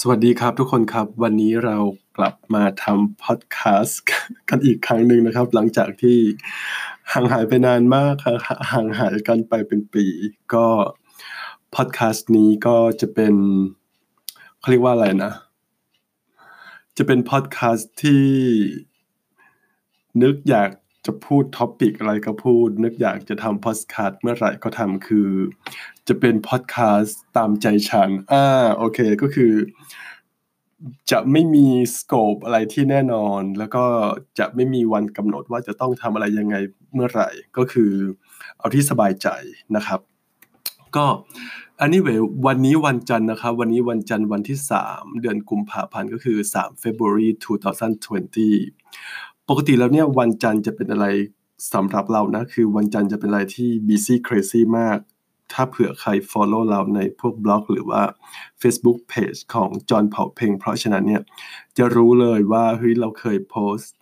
สวัสดีครับทุกคนครับ วันนี้เรากลับมาทำพอดแคสต์กันอีกครั้งหนึ่งนะครับ หลังจากที่ห่างหายไปนานมากครับห่างหายกันไปเป็นปี ก็พอดแคสต์นี้ก็จะเป็นเขาเรียกว่าอะไรนะ จะเป็นพอดแคสต์ที่นึกอยากจะพูด topic อะไรก็พูด นึกอยากจะทำพอดแคสต์เมื่อไหร่ก็ทำคือ จะเป็นพอดแคสต์ตามใจฉัน อ่า โอเค ก็คือ จะไม่มีสโคปอะไรที่แน่นอน แล้วก็จะไม่มีวันกำหนดว่าจะต้องทำอะไรยังไงเมื่อไหร่ ก็คือ เอาที่สบายใจนะครับ ก็อันนี้เววันนี้วันจันทร์นะครับ วันนี้วันจันทร์วันที่ 3 เดือนกุมภาพันธ์ก็คือ3 February 2020 ปกติแล้วเนี่ยวันจันทร์จะเป็นอะไรสำหรับเรานะ คือวันจันทร์จะเป็นอะไรที่ busy crazy มาก ถ้าเผื่อใคร follow เราในพวกบล็อก หรือว่า Facebook Page ของจอห์นเผ่าเพลง เพราะฉะนั้นเนี่ยจะรู้เลยว่าเฮ้ยเราเคยโพสต์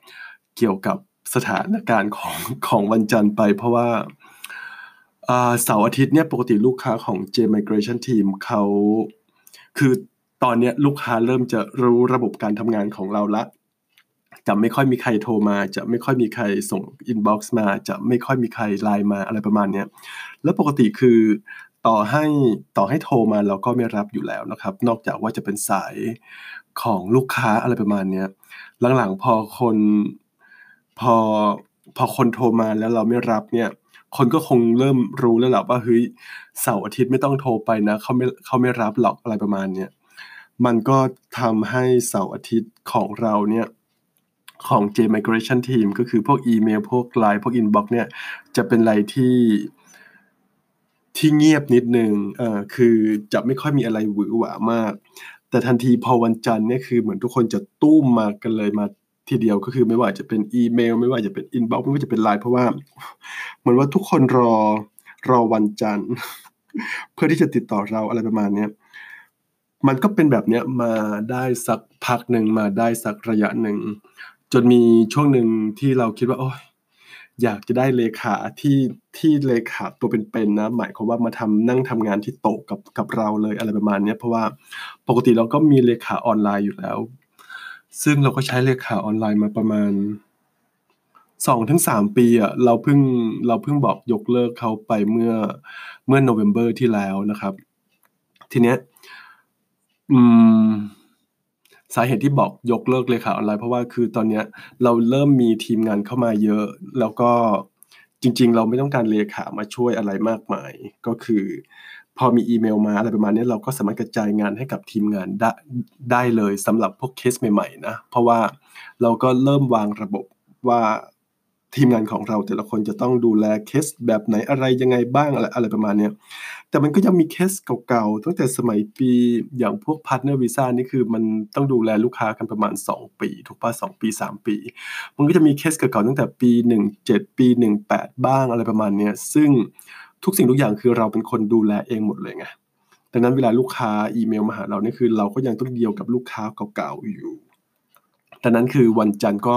เกี่ยวกับสถานการณ์ของของวันจันทร์ไป เพราะว่าเสาร์อาทิตย์เนี่ยปกติลูกค้าของ J Migration Team เขาคือตอนนี้ลูกค้าเริ่มจะรู้ระบบการทำงานของเราละ จะไม่ค่อยมีใครโทรมา จะไม่ค่อยมีใครส่ง inbox มา จะไม่ค่อยมีใครไลน์มาอะไรประมาณนี้แล้วปกติคือต่อให้ต่อให้โทรมาเราก็ไม่รับอยู่แล้วนะครับ นอกจากว่าจะเป็นสายของลูกค้าอะไรประมาณนี้หลังๆพอคนพอพอคนโทรมาแล้วเราไม่รับเนี่ย คนก็คงเริ่มรู้แล้วแหละว่าเฮ้ยเสาร์อาทิตย์ไม่ต้องโทรไปนะเขาไม่เขาไม่รับหรอกอะไรประมาณเนี้ยมันก็ทำให้เสาร์อาทิตย์ของเราเนี่ย ของ J Migration Team ก็คือพวกอีเมลพวกไลน์พวก inbox เนี่ย จะเป็นอะไรที่ที่เงียบนิดนึงเอ่อคือจะไม่ค่อยมีอะไรหวือหวามาก แต่ทันทีพอวันจันทร์เนี่ยคือเหมือนทุกคนจะตู้มมากันเลยมาทีเดียวก็คือไม่ว่าจะเป็นอีเมล ไม่ว่าจะเป็น inbox ไม่ว่าจะเป็นไลน์เพราะว่า เหมือนว่าทุกคนรอรอวันจันทร์ เพื่อที่จะติดต่อเราอะไรประมาณเนี้ยมันก็เป็นแบบเนี้ยมาได้สักพักหนึ่งมาได้สักระยะหนึ่ง จนมีช่วงหนึ่งที่เราคิดว่าโอ้ยอยากจะได้เลขาที่ที่เลขาตัวเป็นๆนะ หมายความว่ามาทำนั่งทำงานที่โต๊ะกับกับเราเลยอะไรประมาณนี้เพราะว่าปกติเราก็มีเลขาออนไลน์อยู่แล้ว ซึ่งเราก็ใช้เลขาออนไลน์มาประมาณสองถึงสามปีอะเราเพิ่งเราเพิ่งบอกยกเลิกเขาไปเมื่อเมื่อโนเวม ber ที่แล้วนะครับ ทีเนี้ยอืม สาเหตุที่บอกยกเลิกเลยค่ะออนไลน์เพราะว่าคือตอนนี้เราเริ่มมีทีมงานเข้ามาเยอะ แล้วก็จริง ๆ เราไม่ต้องการเลขามาช่วยอะไรมากมาย ก็คือ พอมีอีเมลมาอะไรประมาณนี้เราก็สามารถกระจายงานให้กับทีมงานได้ได้เลยสำหรับพวกเคสใหม่ๆนะเพราะว่าเราก็เริ่มวางระบบว่าทีมงานของเราแต่ละคนจะต้องดูแลเคสแบบไหนอะไรยังไงบ้างอะไรอะไรประมาณนี้ แต่มันก็ยังมีเคสเก่าๆตั้งแต่สมัยปีอย่างพวก partner visa นี่คือมันต้องดูแลลูกค้ากันประมาณ 2 ปี ถูกป่ะ 2 ปี 3 ปี มันก็จะมีเคสเก่าๆตั้งแต่ปี 17 ปี 18 บ้างอะไรประมาณเนี้ยซึ่งทุกสิ่งทุกอย่างคือเราเป็นคนดูแลเองหมดเลยไงดังนั้นเวลาลูกค้าอีเมลมาหาเรานี่คือเราก็ยังต้องเดียวกับลูกค้าเก่าๆอยู่ดังนั้นคือวันจันทร์ก็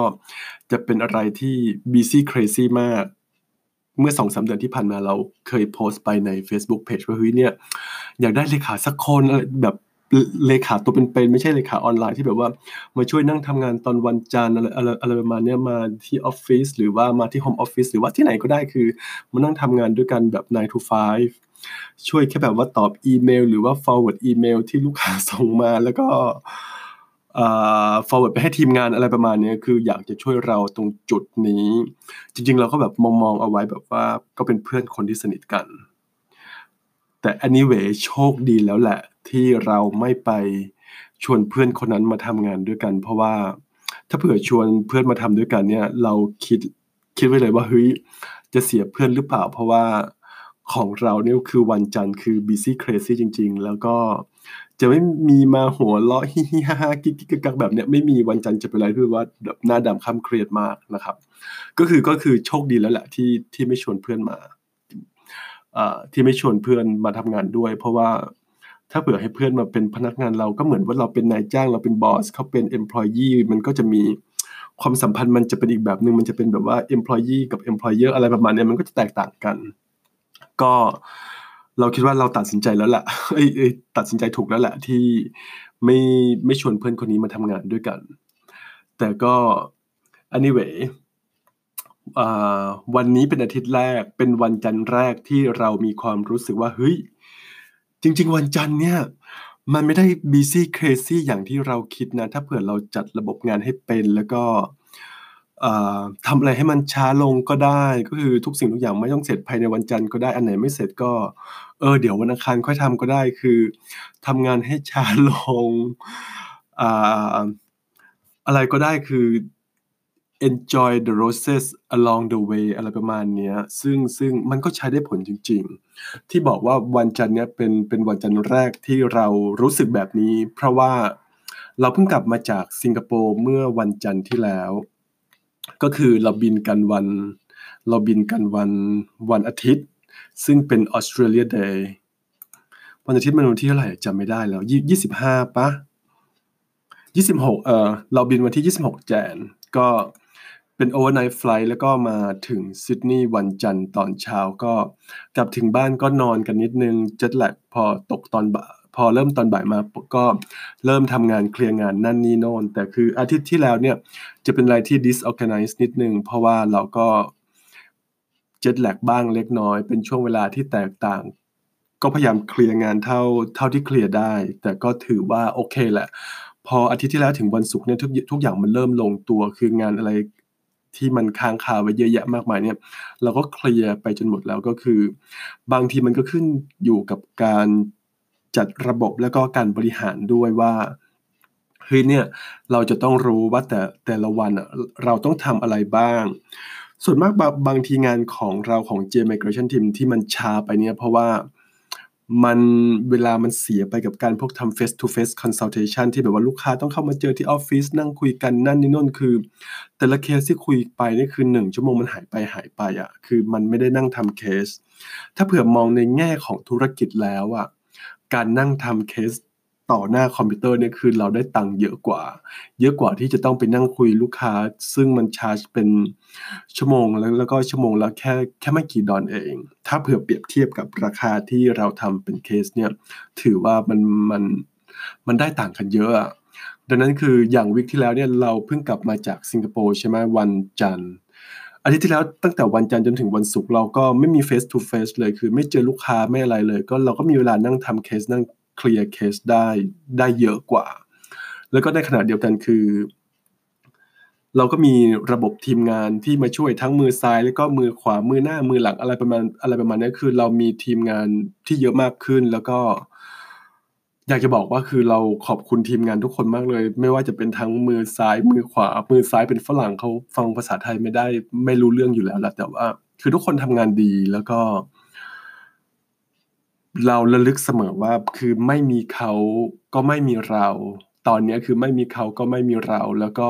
จะเป็นอะไรที่ busy crazy มาก เมื่อสองสาเดือนที่ผ่านมาเราเคยโพสต์ไปใน Facebook Page ว่าเฮ้ยเนี่ย อยากได้เลขาสักคนแบบเลขาตัวเป็นๆไม่ใช่เลขาออนไลน์ที่แบบว่ามาช่วยนั่งทำงานตอนวันจันทร์อะไรอะไรประมาณนี้มาที่ออฟฟิศหรือว่ามาที่โฮมออฟฟิศหรือว่าที่ไหนก็ได้คือมานั่งทำงานด้วยกันแบบ9 to 5 ช่วยแค่แบบว่าตอบอีเมล หรือว่า forward อีเมลที่ลูกค้าส่งมาแล้วก็ forward ไปให้ทีมงานอะไรประมาณนี้คืออยากจะช่วยเราตรงจุดนี้ จริง ๆ เราก็แบบมองๆเอาไว้แบบว่าก็เป็นเพื่อนคนที่สนิทกัน แต่ anyway โชคดีแล้วแหละ ที่เราไม่ไปชวนเพื่อนคนนั้นมาทำงานด้วยกัน เพราะว่าถ้าเผื่อชวนเพื่อนมาทำด้วยกันเนี่ย เราคิดคิดไว้เลยว่าเฮ้ยจะเสียเพื่อนหรือเปล่า เพราะว่าของเราเนี่ยคือวันจันทร์คือ busy crazy จริง ๆ แล้วก็ จะไม่มีมาหัวเราะฮิฮิฮ่าฮ่ากิ๊กกิ๊กกักแบบเนี้ยไม่มีวันจันทร์จะเป็นไรคือว่าแบบหน้าดำคำเครียดมากนะครับ ก็คือก็คือโชคดีแล้วแหละที่ที่ไม่ชวนเพื่อนมาอ่าที่ไม่ชวนเพื่อนมาทำงานด้วย เพราะว่าถ้าเผื่อให้เพื่อนมาเป็นพนักงานเราก็เหมือนว่าเราเป็นนายจ้างเราเป็นบอสเขาเป็น employee มันก็จะมีความสัมพันธ์มันจะเป็นอีกแบบหนึ่งมันจะเป็นแบบว่า employee กับ employer อะไรประมาณนี้มันก็จะแตกต่างกัน ก็ เราคิดว่าเราตัดสินใจแล้วแหละเอ้ยเอ้ตัดสินใจถูกแล้วแหละที่ไม่ไม่ชวนเพื่อนคนนี้มาทำงานด้วยกัน แต่ก็ anyway วันนี้เป็นอาทิตย์แรกเป็นวันจันทร์แรกที่เรามีความรู้สึกว่าเฮ้ยจริง ๆ วันจันทร์เนี่ยมันไม่ได้ busy crazy อย่างที่เราคิดนะ ถ้าเผื่อเราจัดระบบงานให้เป็นแล้วก็ ทำอะไรให้มันช้าลงก็ได้ ก็คือทุกสิ่งทุกอย่างไม่ต้องเสร็จภายในวันจันทร์ก็ได้ อันไหนไม่เสร็จก็ เออ เดี๋ยววันอังคารค่อยทำก็ได้ คือทำงานให้ช้าลง อ่า อะไรก็ได้คือ enjoy the process along the way อะไรประมาณนี้ซึ่งซึ่งมันก็ใช้ได้ผลจริง ๆ ที่บอกว่าวันจันทร์เนี้ยเป็นเป็นวันจันทร์แรกที่เรารู้สึกแบบนี้ เพราะว่าเราเพิ่งกลับมาจากสิงคโปร์เมื่อวันจันทร์ที่แล้ว ก็คือเราบินกันวัน เราบินกันวันวันอาทิตย์ ซึ่งเป็น Australia Day วันอาทิตย์มันวันที่เท่าไหร่จำไม่ได้แล้วยี่สิบห้าปะยี่สิบหกเออเราบินวันที่ยี่สิบหก Jan ก็เป็น overnight flight แล้วก็มาถึงซิดนีย์วันจันทร์ตอนเช้าก็กลับถึงบ้านก็นอนกันนิดนึงเจ็ตแลกพอตกตอนบ่า พอเริ่มตอนบ่ายมาก็เริ่มทำงานเคลียร์งานนั่นนี่โน่น แต่คืออาทิตย์ที่แล้วเนี่ยจะเป็นอะไรที่ disorganize นิดนึง เพราะว่าเราก็เจ็ตแลกบ้างเล็กน้อย เป็นช่วงเวลาที่แตกต่าง ก็พยายามเคลียร์งานเท่าเท่าที่เคลียร์ได้ แต่ก็ถือว่าโอเคแหละ พออาทิตย์ที่แล้วถึงวันศุกร์เนี่ยทุกทุกอย่างมันเริ่มลงตัวคืองานอะไรที่มันค้างคาไว้เยอะแยะมากมายเนี่ยเราก็เคลียร์ไปจนหมดแล้วก็คือ บางทีมันก็ขึ้นอยู่กับการ จัดระบบแล้วก็การบริหารด้วยว่าเฮ้ยเนี่ยเราจะต้องรู้ว่าแต่แต่ละวันเราต้องทำอะไรบ้าง ส่วนมากบางบางทีงานของเราของ J Migration Team ที่มันช้าไปเนี่ยเพราะว่ามันเวลามันเสียไปกับการพวกทำ face to face consultation ที่แบบว่าลูกค้าต้องเข้ามาเจอที่ออฟฟิศนั่งคุยกันนั่นนี่นู่นคือ แต่ละเคสที่คุยไปนี่คือหนึ่งชั่วโมงมันหายไปหายไปอะคือมันไม่ได้นั่งทำเคส ถ้าเผื่อมองในแง่ของธุรกิจแล้วอะ การนั่งทำเคสต่อหน้าคอมพิวเตอร์เนี่ยคือเราได้ตังค์เยอะกว่า เยอะกว่าที่จะต้องไปนั่งคุยลูกค้า ซึ่งมันชาร์จเป็นชั่วโมงแล้วแล้วก็ชั่วโมงละแค่แค่ไม่กี่ดอลเอง ถ้าเผื่อเปรียบเทียบกับราคาที่เราทำเป็นเคสเนี่ยถือว่ามันมันมันได้ต่างกันเยอะดังนั้นคืออย่างวิกที่แล้วเนี่ยเราเพิ่งกลับมาจากสิงคโปร์ใช่ไหมวันจันทร์ อาทิตย์ที่แล้วตั้งแต่วันจันทร์จนถึงวันศุกร์เราก็ไม่มี face to face เลยคือไม่เจอลูกค้าไม่อะไรเลย ก็เราก็มีเวลานั่งทำเคสนั่งเคลียร์เคสได้ได้เยอะกว่า แล้วก็ในขณะเดียวกันคือ เราก็มีระบบทีมงานที่มาช่วยทั้งมือซ้าย แล้วก็มือขวามือหน้ามือหลังอะไรประมาณอะไรประมาณนี้คือ เรามีทีมงานที่เยอะมากขึ้นแล้วก็ อยากจะบอกว่าคือเราขอบคุณทีมงานทุกคนมากเลย ไม่ว่าจะเป็นทั้งมือซ้ายมือขวา มือซ้ายเป็นฝรั่งเขาฟังภาษาไทยไม่ได้ไม่รู้เรื่องอยู่แล้วแหละแต่ว่า คือทุกคนทำงานดีแล้วก็ เราระลึกเสมอว่าคือไม่มีเขาก็ไม่มีเรา ตอนนี้คือไม่มีเขาก็ไม่มีเราแล้วก็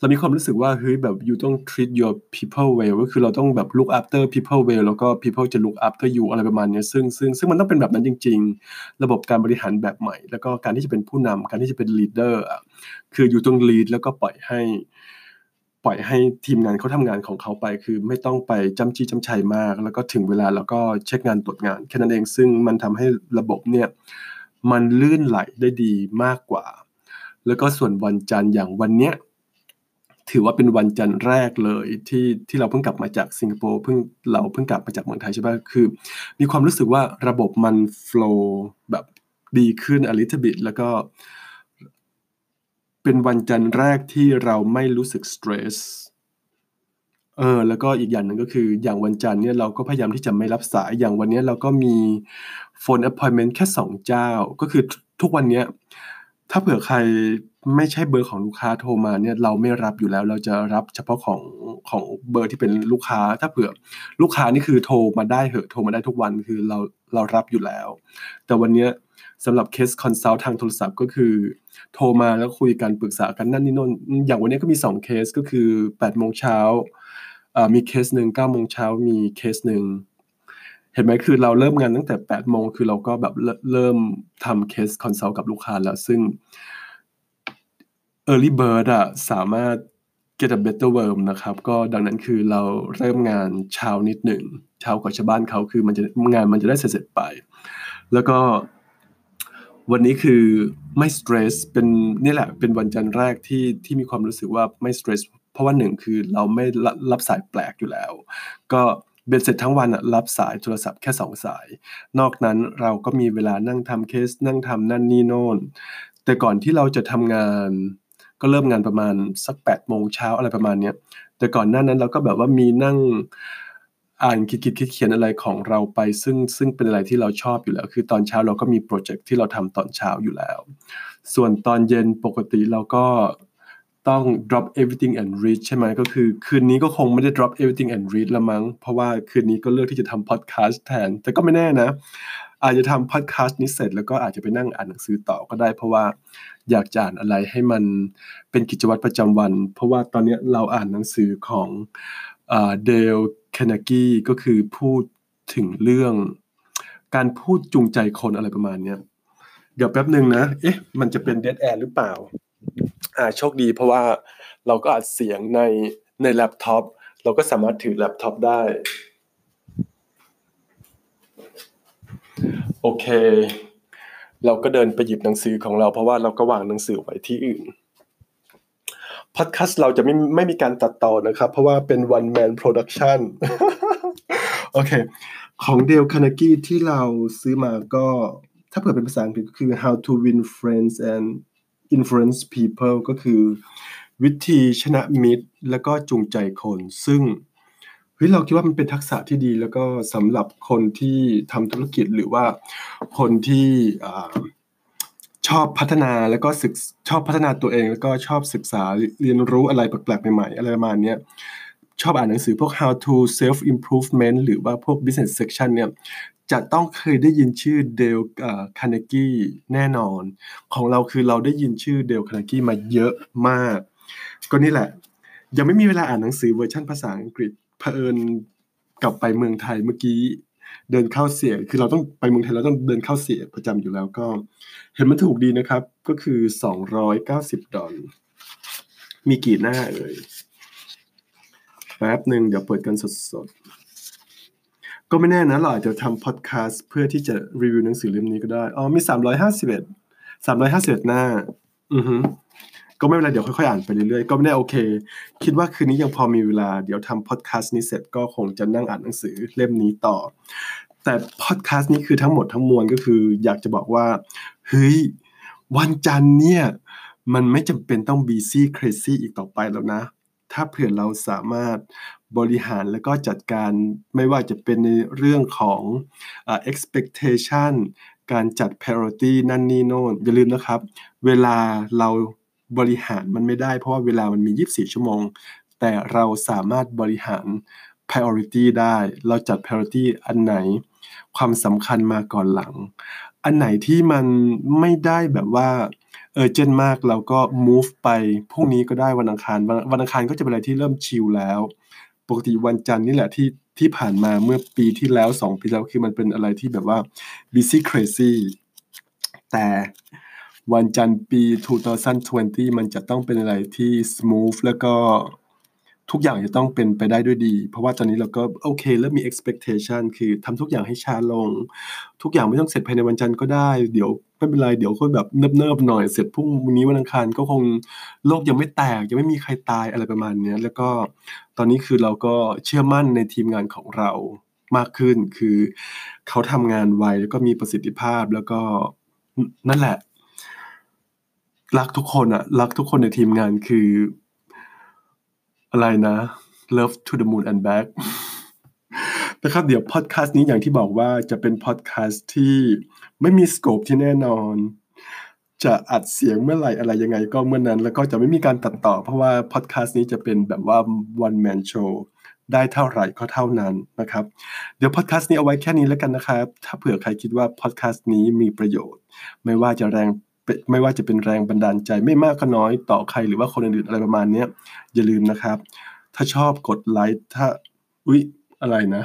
เรามีความรู้สึกว่าเฮ้ยแบบ you ต้อง treat your people well ก็คือเราต้องแบบ look after people well แล้วก็ people จะ look after you อะไรประมาณนี้ซึ่งซึ่งซึ่งมันต้องเป็นแบบนั้นจริง ๆ ระบบการบริหารแบบใหม่ แล้วก็การที่จะเป็นผู้นำการที่จะเป็น leader คืออยู่ต้อง lead แล้วก็ปล่อยให้ปล่อยให้ทีมงานเขาทำงานของเขาไป คือไม่ต้องไปจ้ำจี้จ้ำชัยมาก แล้วก็ถึงเวลาแล้วก็เช็คงานตรวจงานแค่นั้นเองซึ่งมันทำให้ระบบเนี่ยมันลื่นไหลได้ดีมากกว่า แล้วก็ส่วนวันจันทร์อย่างวันเนี้ย ถือว่าเป็นวันจันทร์แรกเลยที่ที่เราเพิ่งกลับมาจากสิงคโปร์เพิ่งเราเพิ่งกลับมาจากเมืองไทยใช่ไหมคือ มีความรู้สึกว่าระบบมัน flow แบบดีขึ้น a little bit แล้วก็เป็นวันจันทร์แรกที่เราไม่รู้สึก stress เออแล้วก็อีกอย่างหนึ่งก็คืออย่างวันจันทร์เนี่ยเราก็พยายามที่จะไม่รับสายอย่างวันนี้เราก็มี phone appointment แค่สองเจ้า ก็คือทุกวันนี้ถ้าเผื่อใคร ไม่ใช่เบอร์ของลูกค้าโทรมาเนี่ยเราไม่รับอยู่แล้ว เราจะรับเฉพาะของของเบอร์ที่เป็นลูกค้า ถ้าเผื่อลูกค้านี่คือโทรมาได้เหอะโทรมาได้ทุกวันคือเราเรารับอยู่แล้ว แต่วันนี้สำหรับเคส consult ทางโทรศัพท์ก็คือ โทรมาแล้วคุยกันปรึกษากันนั่นนี่นั่นอย่างวันนี้ก็มี2เคสก็คือ8โมงเช้ามีเคสหนึ่ง9โมงเช้ามีเคสหนึ่งเห็นไหมคือเราเริ่มงานตั้งแต่8โมงคือเราก็แบบเริ่มทำเคส consult กับลูกค้าแล้วซึ่ง Early Bird อะสามารถ get a better worm นะครับ ก็ดังนั้นคือเราเริ่มงานเช้านิดหนึ่งเช้ากว่าชาวบ้านเขาคือมันจะงานมันจะได้เสร็จไป แล้วก็วันนี้คือไม่สเตรสเป็นนี่แหละเป็นวันจันทร์แรกที่ที่มีความรู้สึกว่าไม่สเตรสเพราะว่าหนึ่งคือเราไม่รับสายแปลกอยู่แล้ว ก็เบ็ดเสร็จทั้งวันรับสายโทรศัพท์แค่สองสาย นอกนั้นเราก็มีเวลานั่งทำเคสนั่งทำนั่นนี่โน่นแต่ก่อนที่เราจะทำงาน ก็เริ่มงานประมาณสักแปดโมงเช้าอะไรประมาณเนี้ยแต่ก่อนหน้านั้นเราก็แบบว่ามีนั่งอ่านคิดคิดคิดเขียนอะไรของเราไป ซึ่งซึ่งเป็นอะไรที่เราชอบอยู่แล้ว คือตอนเช้าเราก็มีโปรเจกต์ที่เราทำตอนเช้าอยู่แล้ว ส่วนตอนเย็นปกติเราก็ ต้อง drop everything and read ใช่ไหมก็คือคืนนี้ก็คงไม่ได้ drop everything and read ละมั้ง เพราะว่าคืนนี้ก็เลือกที่จะทำ podcast แทน แต่ก็ไม่แน่นะ อาจจะทำ podcast นี้เสร็จแล้วก็อาจจะไปนั่งอ่านหนังสือต่อก็ได้ เพราะว่าอยากจะอ่านอะไรให้มันเป็นกิจวัตรประจำวัน เพราะว่าตอนนี้เราอ่านหนังสือของเดลคาร์เนกีก็คือพูดถึงเรื่องการพูดจูงใจคนอะไรประมาณนี้เดี๋ยวแป๊บหนึ่งนะ เอ๊ะ มันจะเป็น dead air หรือเปล่า อ่าโชคดีเพราะว่าเราก็อัดเสียงในในแล็ปท็อปเราก็สามารถถือแล็ปท็อปได้ โอเค เราก็เดินไปหยิบหนังสือของเรา เพราะว่าเราก็วางหนังสือไว้ที่อื่นพอดแคสต์เราจะไม่ไม่มีการตัดต่อนะครับ เพราะว่าเป็น one man production โอเค ของเดลคานากี้ที่เราซื้อมาก็ ถ้าเผื่อเป็นภาษาอังกฤษก็คือ how to win friends and influence people ก็คือ วิธีชนะมิตร แล้วก็จูงใจคน ซึ่งเฮ้ยเราคิดว่ามันเป็นทักษะที่ดี แล้วก็สำหรับคนที่ทำธุรกิจหรือว่าคนที่ชอบพัฒนาแล้วก็ศึกชอบพัฒนาตัวเอง แล้วก็ชอบศึกษาเรียนรู้อะไรแปลกๆใหม่ๆอะไรประมาณนี้ชอบอ่านหนังสือพวก how to self improvement หรือว่าพวก business section เนี่ย จะต้องเคยได้ยินชื่อเดลคาร์เนกี้แน่นอน ของเราคือเราได้ยินชื่อเดลคาร์เนกี้มาเยอะมาก ก็นี่แหละ ยังไม่มีเวลาอ่านหนังสือเวอร์ชันภาษาอังกฤษเผอิญกลับไปเมืองไทยเมื่อกี้เดินเข้าเสียคือเราต้องไปเมืองไทยเราต้องเดินเข้าเสียประจำอยู่แล้วก็ เห็นมันถูกดีนะครับ ก็คือสองร้อยเก้าสิบดอลมีกี่หน้าเอ่ยแป๊บหนึ่งเดี๋ยวเปิดกันสดๆ ก็ไม่แน่นะเราอาจจะทำพอดแคสต์เพื่อที่จะรีวิวหนังสือเล่มนี้ก็ได้อ๋อมีสามร้อยห้าสิบเอ็ดสามร้อยห้าสิบเอ็ดหน้า อือฮึก็ไม่เป็นไรเดี๋ยวค่อยๆอ่านไปเรื่อยๆก็ไม่แน่โอเค คิดว่าคืนนี้ยังพอมีเวลาเดี๋ยวทำพอดแคสต์นี้เสร็จก็คงจะนั่งอ่านหนังสือเล่มนี้ต่อ แต่พอดแคสต์นี้คือทั้งหมดทั้งมวลก็คือ อยากจะบอกว่าเฮ้ยวันจันทร์เนี่ย มันไม่จำเป็นต้องบีซี่ครซี่อีกต่อไปแล้วนะ ถ้าเผื่อเราสามารถ บริหารแล้วก็จัดการไม่ว่าจะเป็นในเรื่องของ uh, expectation การจัด priority นั่นนี่โน่นอย่าลืมนะครับ เวลาเราบริหารมันไม่ได้เพราะว่าเวลามันมี 24 ชั่วโมง แต่เราสามารถบริหาร priority ได้ เราจัด priority อันไหน ความสำคัญมาก่อนหลัง อันไหนที่มันไม่ได้แบบว่าเออเจนมากเราก็ move ไปพรุ่งนี้ก็ได้วันอังคาร วันอังคารก็จะเป็นอะไรที่เริ่มชิลแล้ว ปกติวันจันทร์นี่แหละที่ที่ผ่านมาเมื่อปีที่แล้วสองปีแล้วคือมันเป็นอะไรที่แบบว่า busy crazy แต่วันจันทร์ปี 2020 มันจะต้องเป็นอะไรที่ smooth แล้วก็ ทุกอย่างจะต้องเป็นไปได้ด้วยดี เพราะว่าตอนนี้เราก็โอเคเริ่มมี expectation คือทำทุกอย่างให้ช้าลง ทุกอย่างไม่ต้องเสร็จภายในวันจันทร์ก็ได้ เดี๋ยวไม่เป็นไรเดี๋ยวก็แบบเนิบๆหน่อยเสร็จพรุ่งนี้วันอังคารก็คงโลกยังไม่แตกยังไม่มีใครตายอะไรประมาณนี้แล้วก็ตอนนี้คือเราก็เชื่อมั่นในทีมงานของเรามากขึ้น คือเขาทำงานไวแล้วก็มีประสิทธิภาพแล้วก็นั่นแหละ รักทุกคนอะรักทุกคนในทีมงานคือ อะไรนะ Love to the Moon and Back นะครับเดี๋ยวพอดแคสต์นี้อย่างที่บอกว่าจะเป็นพอดแคสต์ที่ไม่มีสโคปที่แน่นอน จะอัดเสียงเมื่อไหร่อะไรยังไงก็เมื่อนนั้น แล้วก็จะไม่มีการตัดต่อ เพราะว่าพอดแคสต์นี้จะเป็นแบบว่า one man show ได้เท่าไหร่ก็เท่านั้นนะครับ เดี๋ยวพอดแคสต์นี้เอาไว้แค่นี้แล้วกันนะครับ ถ้าเผื่อใครคิดว่าพอดแคสต์นี้มีประโยชน์ ไม่ว่าจะแรง ไม่ว่าจะเป็นแรงบันดาลใจไม่มากก็น้อยต่อใครหรือว่าคนอื่นๆอะไรประมาณนี้อย่าลืมนะครับ ถ้าชอบกดไลค์ถ้าอุ๊ยอะไรนะ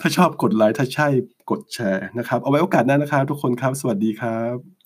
ถ้าชอบกดไลค์ถ้าใช่กดแชร์นะครับ เอาไว้โอกาสหน้านะครับ ทุกคนครับ สวัสดีครับ